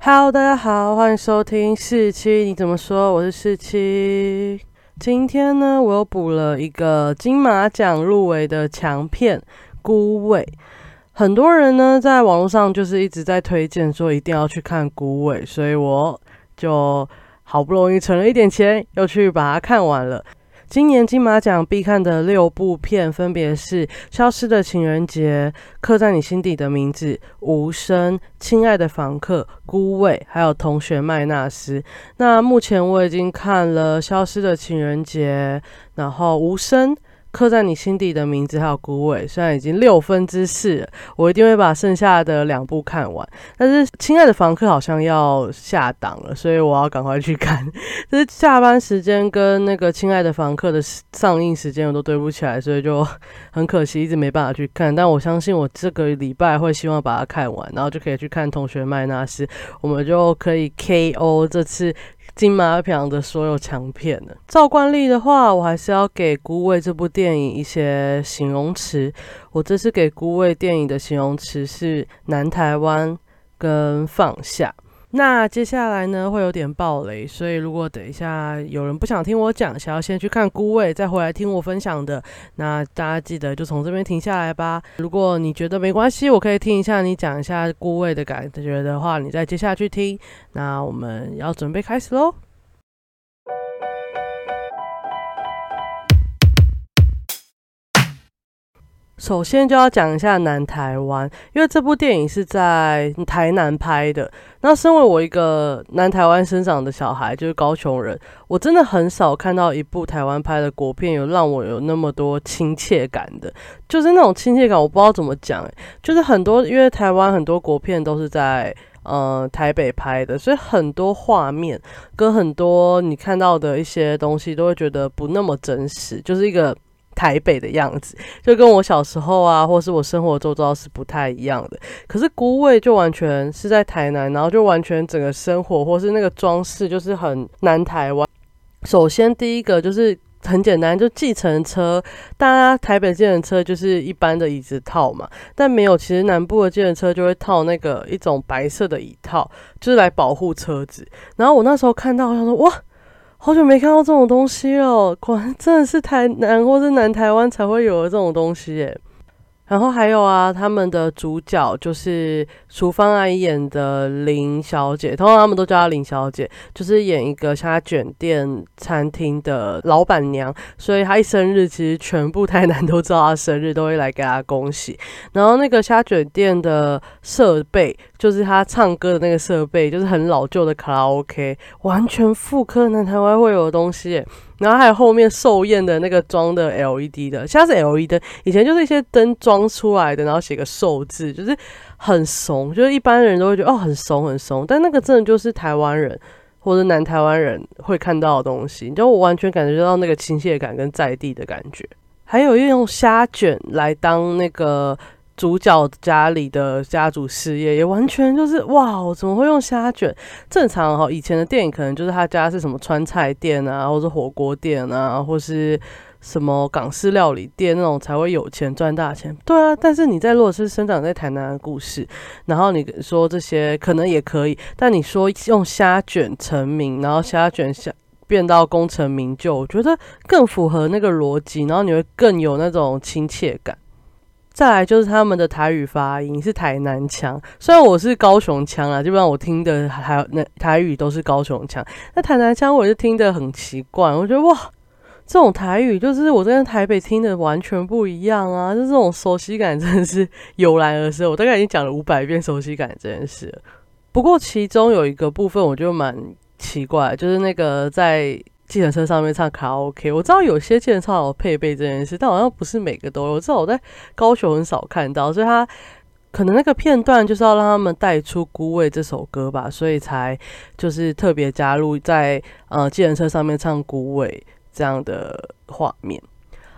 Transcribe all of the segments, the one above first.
Hello，大家好，欢迎收听四七。你怎么说？我是四七。今天呢，我又补了一个金马奖入围的强片《孤味》。很多人呢，在网络上就是一直在推荐说一定要去看《孤味》，所以我就好不容易存了一点钱，又去把它看完了。今年金马奖必看的六部片分别是《消失的情人节》、《刻在你心底的名字》、《无声》、《亲爱的房客》、《孤味》，还有《同学麦纳斯》。那目前我已经看了《消失的情人节》，然后《无声》。刻在你心底的名字还有孤味，现在已经六分之四，我一定会把剩下的两部看完。但是亲爱的房客好像要下档了，所以我要赶快去看。就是下班时间跟那个亲爱的房客的上映时间我都对不起来，所以就很可惜，一直没办法去看。但我相信我这个礼拜会希望把它看完，然后就可以去看同学麦纳斯，我们就可以 KO 这次。金马奖的所有强片呢？照惯例的话，我还是要给《孤味》这部电影一些形容词。我这次给《孤味》电影的形容词是南台湾跟放下。那接下来呢会有点暴雷，所以如果等一下有人不想听我讲，想要先去看《孤位》再回来听我分享的，那大家记得就从这边停下来吧。如果你觉得没关系，我可以听一下你讲一下《孤位》的感觉的话，你再接下去听。那我们要准备开始喽。首先就要讲一下南台湾，因为这部电影是在台南拍的。那身为我一个南台湾生长的小孩，就是高雄人，我真的很少看到一部台湾拍的国片有让我有那么多亲切感的，就是那种亲切感，我不知道怎么讲，就是很多因为台湾很多国片都是在呃台北拍的，所以很多画面跟很多你看到的一些东西都会觉得不那么真实，就是一个。台北的样子，就跟我小时候啊，或是我生活周遭是不太一样的。可是孤味就完全是在台南，然后就完全整个生活或是那个装饰就是很南台湾。首先第一个就是很简单，就计程车，大家台北计程车就是一般的椅子套嘛，但没有，其实南部的计程车就会套那个一种白色的椅套，就是来保护车子。然后我那时候看到，我想说哇。好久没看到这种东西了，果然真的是台南或是南台湾才会有的这种东西耶。然后还有啊，他们的主角就是厨房阿姨演的林小姐，通常他们都叫她林小姐，就是演一个虾卷店餐厅的老板娘，所以她一生日，其实全部台南都知道她生日，都会来给她恭喜。然后那个虾卷店的设备，就是他唱歌的那个设备，就是很老旧的卡拉 OK，完全复刻南台湾会有的东西。然后还有后面寿宴的那个装的 LED 的，现在是 LED 灯，以前就是一些灯装出来的，然后写个寿字，就是很怂，就是一般人都会觉得哦很怂很怂，但那个真的就是台湾人或者南台湾人会看到的东西，就我完全感觉到那个亲切感跟在地的感觉，还有用虾卷来当那个。主角家里的家族事业也完全就是哇，怎么会用虾卷？正常哈，以前的电影可能就是他家是什么川菜店啊，或者火锅店啊，或是什么港式料理店那种才会有钱赚大钱。对啊，但是你在如果是生长在台南的故事，然后你说这些可能也可以，但你说用虾卷成名，然后虾卷下变到功成名就，我觉得更符合那个逻辑，然后你会更有那种亲切感。再来就是他们的台语发音是台南腔，虽然我是高雄腔啊，基本上我听的还有那台语都是高雄腔，那台南腔我就听得很奇怪，我觉得哇，这种台语就是我在台北听的完全不一样啊，就这种熟悉感真的是由来而生，我大概已经讲了五百遍熟悉感这件事。不过其中有一个部分我就蛮奇怪，就是那个在。计程车上面唱卡拉 OK，我知道有些计程车有配备这件事，但好像不是每个都有。至少我在高雄很少看到，所以他可能那个片段就是要让他们带出《孤味》这首歌吧，所以才就是特别加入在呃计程车上面唱《孤味》这样的画面。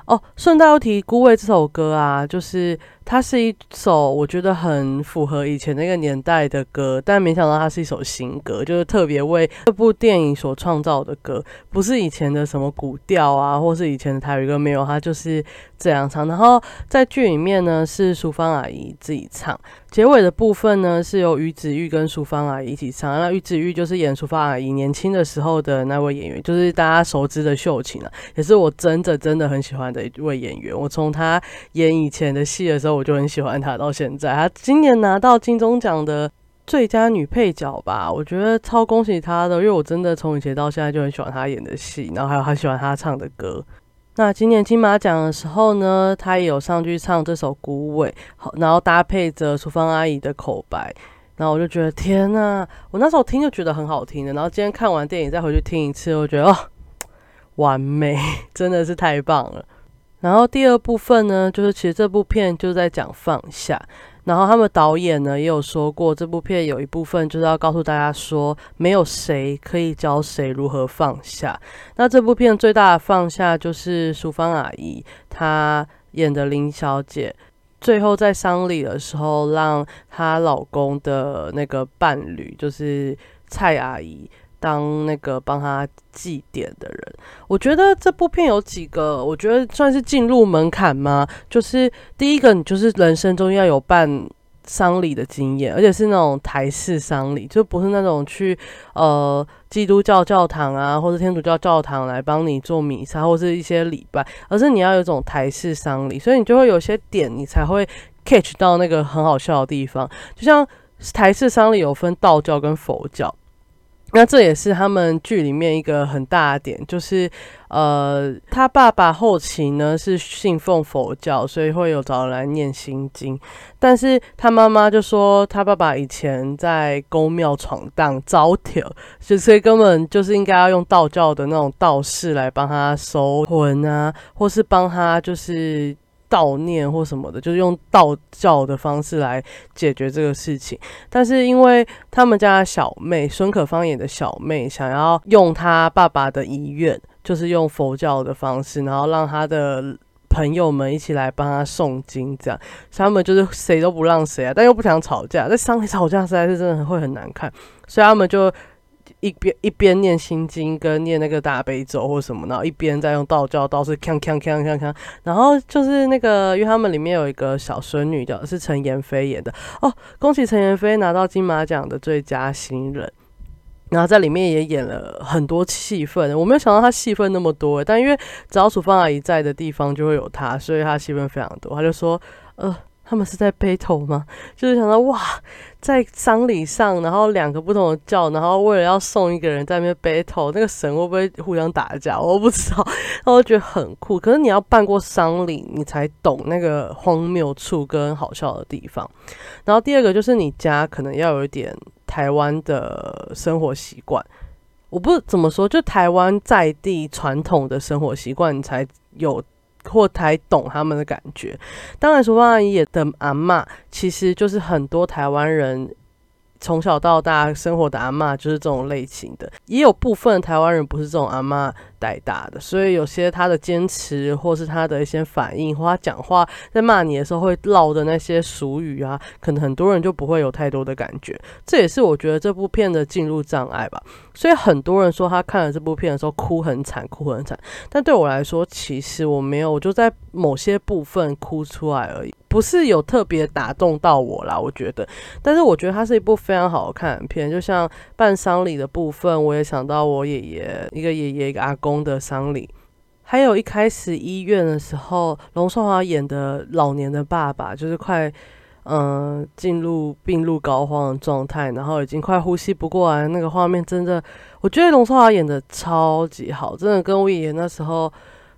哦，顺带又提《孤味》这首歌啊，就是它是一首我觉得很符合以前那个年代的歌，但没想到它是一首新歌，就是特别为这部电影所创造的歌，不是以前的什么古调啊，或是以前的台语歌没有，它就是这样唱。然后在剧里面呢，是淑芳阿姨自己唱，结尾的部分呢是由于子玉跟淑芳阿姨一起唱。那于子玉就是演淑芳阿姨年轻的时候的那位演员，就是大家熟知的秀琴啊，也是我真的真的很喜欢的一位演员。我从他演以前的戏的时候。我就很喜欢她，到现在，她今年拿到金钟奖的最佳女配角吧，我觉得超恭喜她的，因为我真的从以前到现在就很喜欢她演的戏，然后还有很喜欢她唱的歌。那今年金马奖的时候呢，她也有上去唱这首《孤味》，好，然后搭配着厨房阿姨的口白，然后我就觉得天呐，我那时候听就觉得很好听的，然后今天看完电影再回去听一次，我觉得哦，完美，真的是太棒了。然后第二部分呢，就是其实这部片就在讲放下。然后他们导演呢也有说过，这部片有一部分就是要告诉大家说，没有谁可以教谁如何放下。那这部片最大的放下就是淑芳阿姨她演的林小姐，最后在丧礼的时候，让她老公的那个伴侣，就是蔡阿姨。当那个帮他祭奠的人，我觉得这部片有几个，我觉得算是进入门槛吗？就是第一个，你就是人生中要有办丧礼的经验，而且是那种台式丧礼，就不是那种去呃基督教教堂啊，或者天主教教堂来帮你做弥撒或是一些礼拜，而是你要有一种台式丧礼，所以你就会有些点，你才会 catch 到那个很好笑的地方。就像台式丧礼有分道教跟佛教。那这也是他们剧里面一个很大的点，就是呃，他爸爸后期呢是信奉佛教，所以会有找人来念心经。但是他妈妈就说，他爸爸以前在宫庙闯荡招条，所以根本就是应该要用道教的那种道士来帮他收魂啊，或是帮他就是。悼念或什么的，就是用道教的方式来解决这个事情。但是因为他们家小妹孙可芳演的小妹想要用他爸爸的遗愿，就是用佛教的方式，然后让他的朋友们一起来帮他诵经，这样所以他们就是谁都不让谁啊，但又不想吵架，在商里吵架实在是真的会很难看，所以他们就。一边一边念心经跟念那个大悲咒或什么，然后一边在用道教道士锵锵锵锵锵，然后就是那个，因为他们里面有一个小孙女的，是陈妍霏演的哦，恭喜陈妍霏拿到金马奖的最佳新人，然后在里面也演了很多戏份，我没有想到她戏份那么多，但因为只要楚芳阿姨在的地方就会有她，所以她戏份非常多，他就说呃。他们是在 battle 吗？就是想到哇，在丧礼上，然后两个不同的教，然后为了要送一个人在那边 battle，那个神会不会互相打架？我不知道，然后觉得很酷。可是你要办过丧礼，你才懂那个荒谬处跟好笑的地方。然后第二个就是你家可能要有一点台湾的生活习惯，我不怎么说，就台湾在地传统的生活习惯，你才有。或才懂他们的感觉。当然，淑芳阿姨的阿妈其实就是很多台湾人从小到大生活的阿妈，就是这种类型的。也有部分台湾人不是这种阿妈。带大的，所以有些他的坚持，或是他的一些反应，或他讲话在骂你的时候会唠的那些俗语啊，可能很多人就不会有太多的感觉。这也是我觉得这部片的进入障碍吧。所以很多人说他看了这部片的时候哭很惨，哭很惨。但对我来说，其实我没有，我就在某些部分哭出来而已，不是有特别打动到我啦。我觉得，但是我觉得它是一部非常好看的片。就像办丧礼的部分，我也想到我爷爷，一个爷爷，一个阿公。的丧礼，还有一开始医院的时候，龙少华演的老年的爸爸，就是快嗯进入病入膏肓的状态，然后已经快呼吸不过来，那个画面真的，我觉得龙少华演的超级好，真的跟我爷爷那时候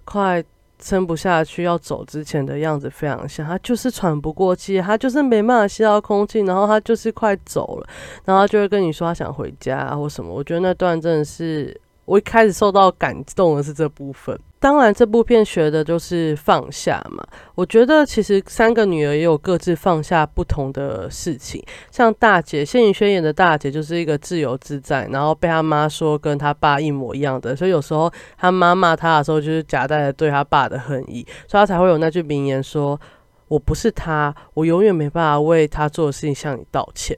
快撑不下去要走之前的样子非常像，他就是喘不过气，他就是没办法吸到空气，然后他就是快走了，然后他就会跟你说他想回家或什么，我觉得那段真的是。我一开始受到感动的是这部分，当然这部片学的就是放下嘛。我觉得其实三个女儿也有各自放下不同的事情，像大姐谢颖轩演的大姐就是一个自由自在，然后被她妈说跟她爸一模一样的，所以有时候她妈骂她的时候，就是夹带着对她爸的恨意，所以她才会有那句名言说。我不是他，我永远没办法为他做的事情向你道歉。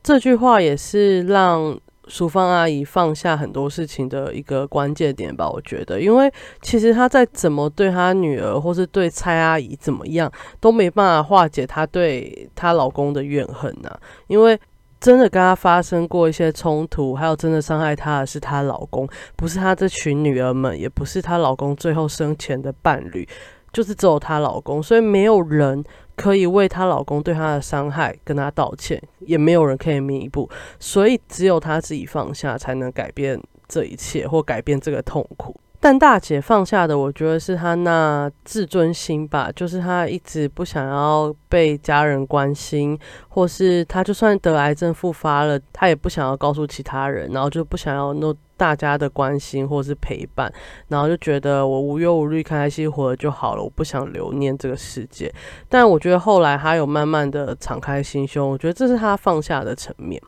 这句话也是让淑芳阿姨放下很多事情的一个关键点吧。我觉得，因为其实她在怎么对她女儿，或是对蔡阿姨怎么样，都没办法化解她对她老公的怨恨呐。因为真的跟她发生过一些冲突，还有真的伤害她的是她老公，不是她这群女儿们，也不是她老公最后生前的伴侣。就是只有她老公，所以没有人可以为她老公对她的伤害跟她道歉，也没有人可以弥补，所以只有她自己放下，才能改变这一切或改变这个痛苦。但大姐放下的，我觉得是她那自尊心吧，就是她一直不想要被家人关心，或是她就算得癌症复发了，她也不想要告诉其他人，然后就不想要那。大家的关心或是陪伴，然后就觉得我无忧无虑、开开心心活就好了，我不想留念这个世界。但我觉得后来她有慢慢的敞开心胸，我觉得这是她放下的层面。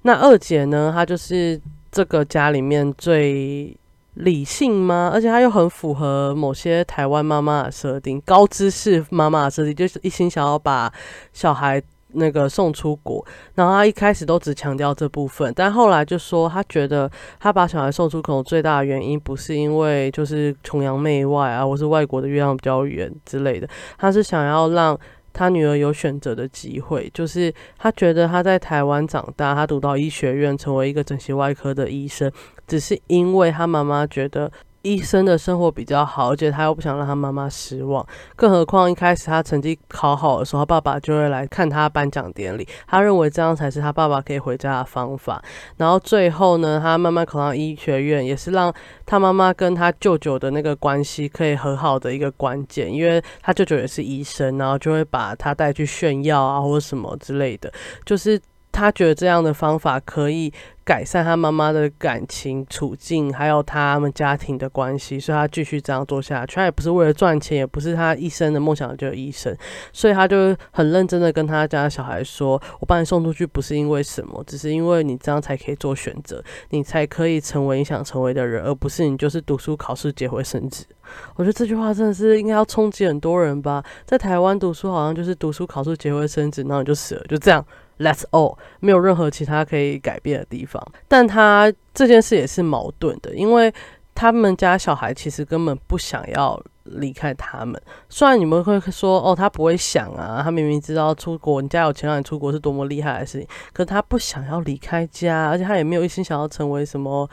那二姐呢？她就是这个家里面最理性吗？而且他又很符合某些台湾妈妈的设定，高知识妈妈的设定，就是一心想要把小孩。那个送出国，然后他一开始都只强调这部分，但后来就说他觉得他把小孩送出口最大的原因不是因为就是崇洋媚外啊，或是外国的月亮比较圆之类的，他是想要让他女儿有选择的机会，就是他觉得他在台湾长大，他读到医学院成为一个整形外科的医生，只是因为他妈妈觉得。医生的生活比较好，而且他又不想让他妈妈失望。更何况一开始他成绩考好的时候，他爸爸就会来看他颁奖典礼。他认为这样才是他爸爸可以回家的方法。然后最后呢，他慢慢考上医学院，也是让他妈妈跟他舅舅的那个关系可以和好的一个关键。因为他舅舅也是医生，然后就会把他带去炫耀啊，或者什么之类的，就是。他觉得这样的方法可以改善他妈妈的感情处境，还有他们家庭的关系，所以他继续这样做下去。他也不是为了赚钱，也不是他一生的梦想就是医生，所以他就很认真的跟他家小孩说：“我把你送出去不是因为什么，只是因为你这样才可以做选择，你才可以成为你想成为的人，而不是你就是读书考试结婚生子。”我觉得这句话真的是应该要冲击很多人吧。在台湾读书好像就是读书考试结婚生子，然后你就死了，就这样。Let's all 没有任何其他可以改变的地方，但他这件事也是矛盾的，因为他们家小孩其实根本不想要离开他们。虽然你们会说哦，他不会想啊，他明明知道出国，你家有钱让你出国是多么厉害的事情，可他不想要离开家，而且他也没有一心想要成为什么。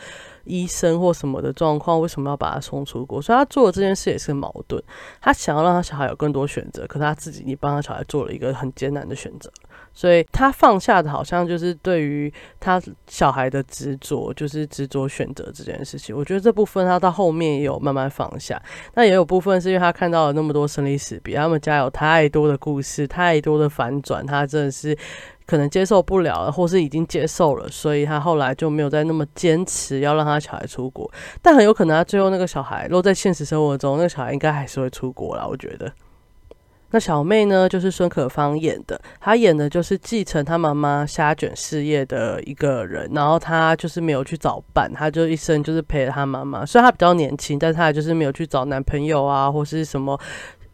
医生或什么的状况，为什么要把他送出国？所以他做的这件事也是矛盾。他想要让他小孩有更多选择，可是他自己，你帮他小孩做了一个很艰难的选择。所以他放下的好像就是对于他小孩的执着，就是执着选择这件事情。我觉得这部分他到后面也有慢慢放下。那也有部分是因为他看到了那么多生离死别，他们家有太多的故事，太多的反转，他真的是。可能接受不了，或是已经接受了，所以他后来就没有再那么坚持要让他小孩出国。但很有可能他最后那个小孩落在现实生活中，那个小孩应该还是会出国了。我觉得。那小妹呢，就是孙可芳演的，她演的就是继承她妈妈虾卷事业的一个人，然后她就是没有去找伴，她就一生就是陪着她妈妈。虽然她比较年轻，但是她就是没有去找男朋友啊，或是什么。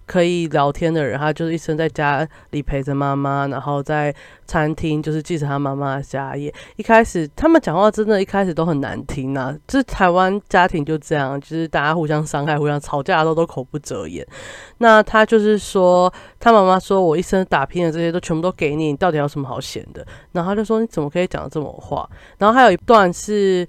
可以聊天的人，他就是一生在家里陪着妈妈，然后在餐厅就是继承他妈妈的家业。一开始他们讲话真的，一开始都很难听啊，就是台湾家庭就这样，就是大家互相伤害、互相吵架的时候都口不择言。那他就是说，他妈妈说我一生打拼的这些都全部都给你，你到底有什么好嫌的？然后他就说你怎么可以讲这种话？然后还有一段是。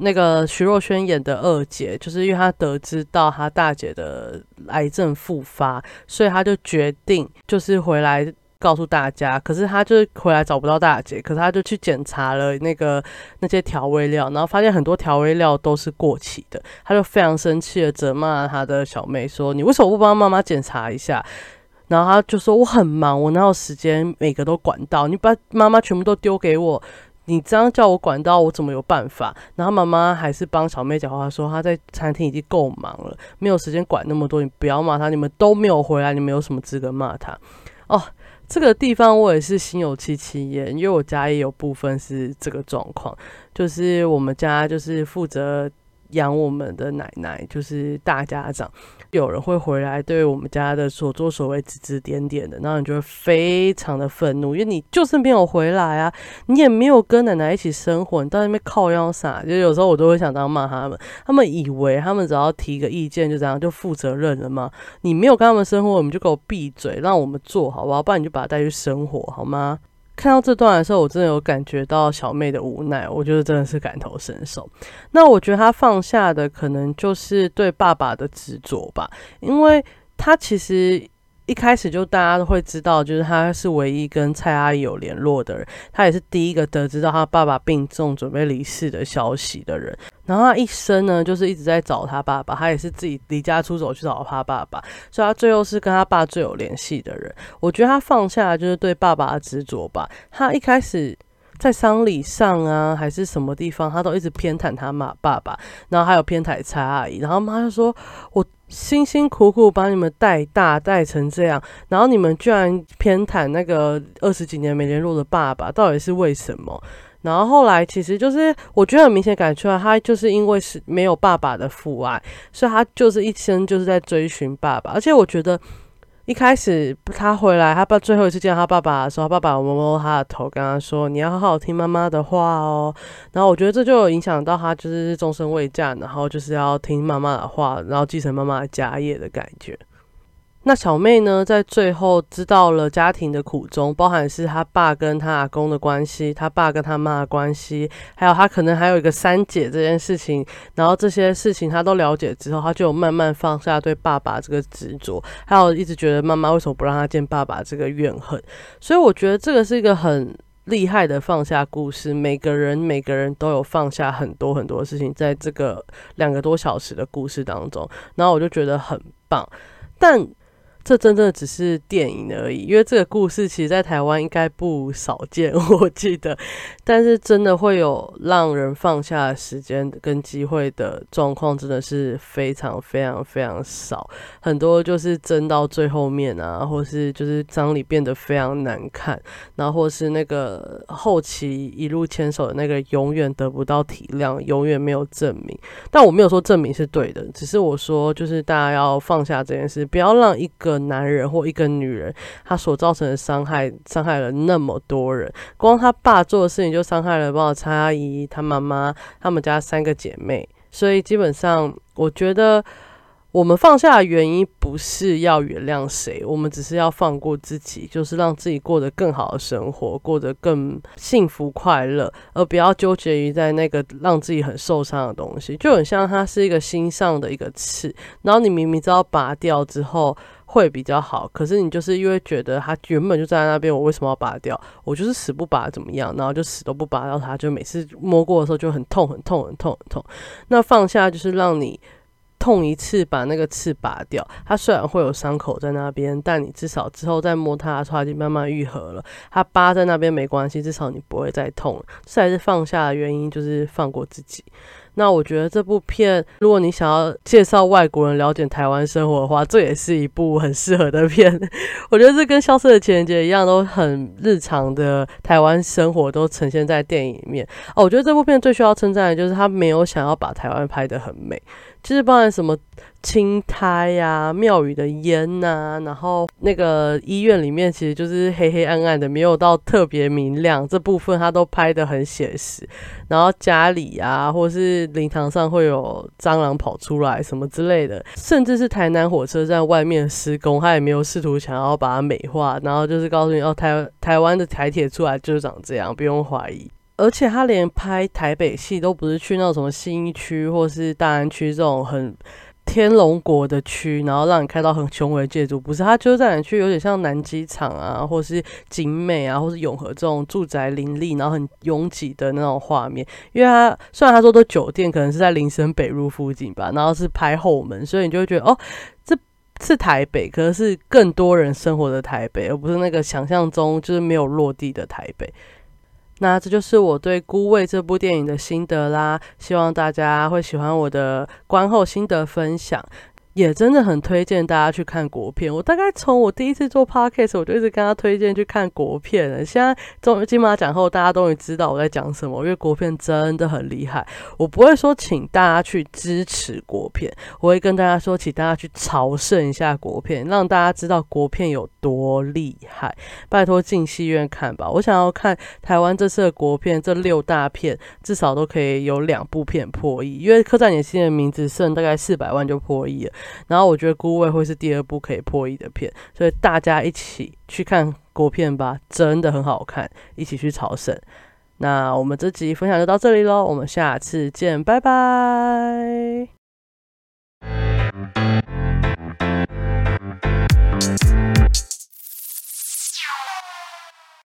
那个徐若瑄演的二姐，就是因为她得知到她大姐的癌症复发，所以她就决定就是回来告诉大家。可是她就回来找不到大姐，可是她就去检查了那个那些调味料，然后发现很多调味料都是过期的。她就非常生气的责骂她的小妹说：“你为什么不帮妈妈检查一下？”然后她就说：“我很忙，我哪有时间每个都管到？你把妈妈全部都丢给我。”你这样叫我管到，我怎么有办法？然后妈妈还是帮小妹讲话，说她在餐厅已经够忙了，没有时间管那么多。你不要骂她，你们都没有回来，你们有什么资格骂她？哦，这个地方我也是心有戚戚焉，因为我家也有部分是这个状况，就是我们家就是负责养我们的奶奶，就是大家长。有人会回来对我们家的所作所为指指点点的，然后你就会非常的愤怒，因为你就是没有回来啊，你也没有跟奶奶一起生活，你到那边靠腰啥？就有时候我都会想当骂他们，他们以为他们只要提个意见就这样就负责任了吗？你没有跟他们生活，我们就给我闭嘴，让我们做好不好？不然你就把他带去生活好吗？看到这段的时候，我真的有感觉到小妹的无奈，我觉得真的是感同身受。那我觉得她放下的可能就是对爸爸的执着吧，因为她其实。一开始就大家都会知道，就是他是唯一跟蔡阿姨有联络的人，他也是第一个得知到他爸爸病重准备离世的消息的人。然后他一生呢，就是一直在找他爸爸，他也是自己离家出走去找他爸爸，所以他最后是跟他爸最有联系的人。我觉得他放下就是对爸爸的执着吧。他一开始在丧礼上啊，还是什么地方，他都一直偏袒他妈爸爸，然后还有偏袒蔡阿姨，然后妈就说：“我。”辛辛苦苦把你们带大带成这样，然后你们居然偏袒那个二十几年没联络的爸爸，到底是为什么？然后后来其实就是我觉得很明显感觉出来，他就是因为是没有爸爸的父爱，所以他就是一生就是在追寻爸爸，而且我觉得。一开始他回来，他爸最后一次见他爸爸的时候，爸爸摸摸他的头，跟他说：“你要好好听妈妈的话哦。”然后我觉得这就影响到他，就是终身未嫁，然后就是要听妈妈的话，然后继承妈妈的家业的感觉。那小妹呢，在最后知道了家庭的苦衷，包含是她爸跟她阿公的关系，她爸跟她妈的关系，还有她可能还有一个三姐这件事情，然后这些事情她都了解之后，她就慢慢放下对爸爸这个执着，还有一直觉得妈妈为什么不让她见爸爸这个怨恨。所以我觉得这个是一个很厉害的放下故事，每个人每个人都有放下很多很多事情，在这个两个多小时的故事当中，然后我就觉得很棒，但。这真的只是电影而已，因为这个故事其实，在台湾应该不少见，我记得。但是，真的会有让人放下时间跟机会的状况，真的是非常非常非常少。很多就是争到最后面啊，或是就是张礼变得非常难看，然后或是那个后期一路牵手的那个，永远得不到体谅，永远没有证明。但我没有说证明是对的，只是我说，就是大家要放下这件事，不要让一个。男人或一个女人，他所造成的伤害，伤害了那么多人。光他爸做的事情就伤害了，帮我蔡阿姨、他妈妈、他们家三个姐妹。所以基本上，我觉得。我们放下的原因不是要原谅谁，我们只是要放过自己，就是让自己过得更好的生活，过得更幸福快乐，而不要纠结于在那个让自己很受伤的东西。就很像它是一个心上的一个刺，然后你明明知道拔掉之后会比较好，可是你就是因为觉得它原本就在那边，我为什么要拔掉？我就是死不拔怎么样？然后就死都不拔掉它，就每次摸过的时候就很痛，很痛，很痛，很痛。那放下就是让你。痛一次把那个刺拔掉，它虽然会有伤口在那边，但你至少之后再摸它的时候，已经慢慢愈合了。它疤在那边没关系，至少你不会再痛。这才是放下的原因，就是放过自己。那我觉得这部片，如果你想要介绍外国人了解台湾生活的话，这也是一部很适合的片。我觉得这跟《消失的情人节》一样，都很日常的台湾生活都呈现在电影里面。哦，我觉得这部片最需要称赞的就是他没有想要把台湾拍得很美。其实包含什么青苔呀、庙宇的烟呐，然后那个医院里面其实就是黑黑暗暗的，没有到特别明亮。这部分他都拍的很写实。然后家里啊，或是灵堂上会有蟑螂跑出来什么之类的，甚至是台南火车站外面施工，他也没有试图想要把它美化。然后就是告诉你，哦，台台湾的台铁出来就是长这样，不用怀疑。而且他连拍台北戏都不是去那种什么新区或是大安区这种很天龙国的区，然后让你看到很雄伟的建筑，不是他就是在哪区有点像南机场啊，或是景美啊，或是永和这种住宅林立，然后很拥挤的那种画面。因为他虽然他说的酒店可能是在林森北路附近吧，然后是拍后门，所以你就会觉得哦，这是台北，可是更多人生活的台北，而不是那个想象中就是没有落地的台北。那这就是我对《孤味》这部电影的心得啦，希望大家会喜欢我的观后心得分享。也真的很推荐大家去看国片。我大概从我第一次做 podcast，我就一直跟他推荐去看国片了。现在终于金马奖后，大家终于知道我在讲什么，因为国片真的很厉害。我不会说请大家去支持国片，我会跟大家说，请大家去朝圣一下国片，让大家知道国片有多厉害。拜托进戏院看吧！我想要看台湾这次的国片，这六大片至少都可以有两部片破亿，因为《刻在你心的名字》剩大概四百万就破亿了。然后我觉得孤位会是第二部可以破译的片，所以大家一起去看国片吧。真的很好看，一起去朝圣。那我们这集分享就到这里喽，我们下次见，拜拜。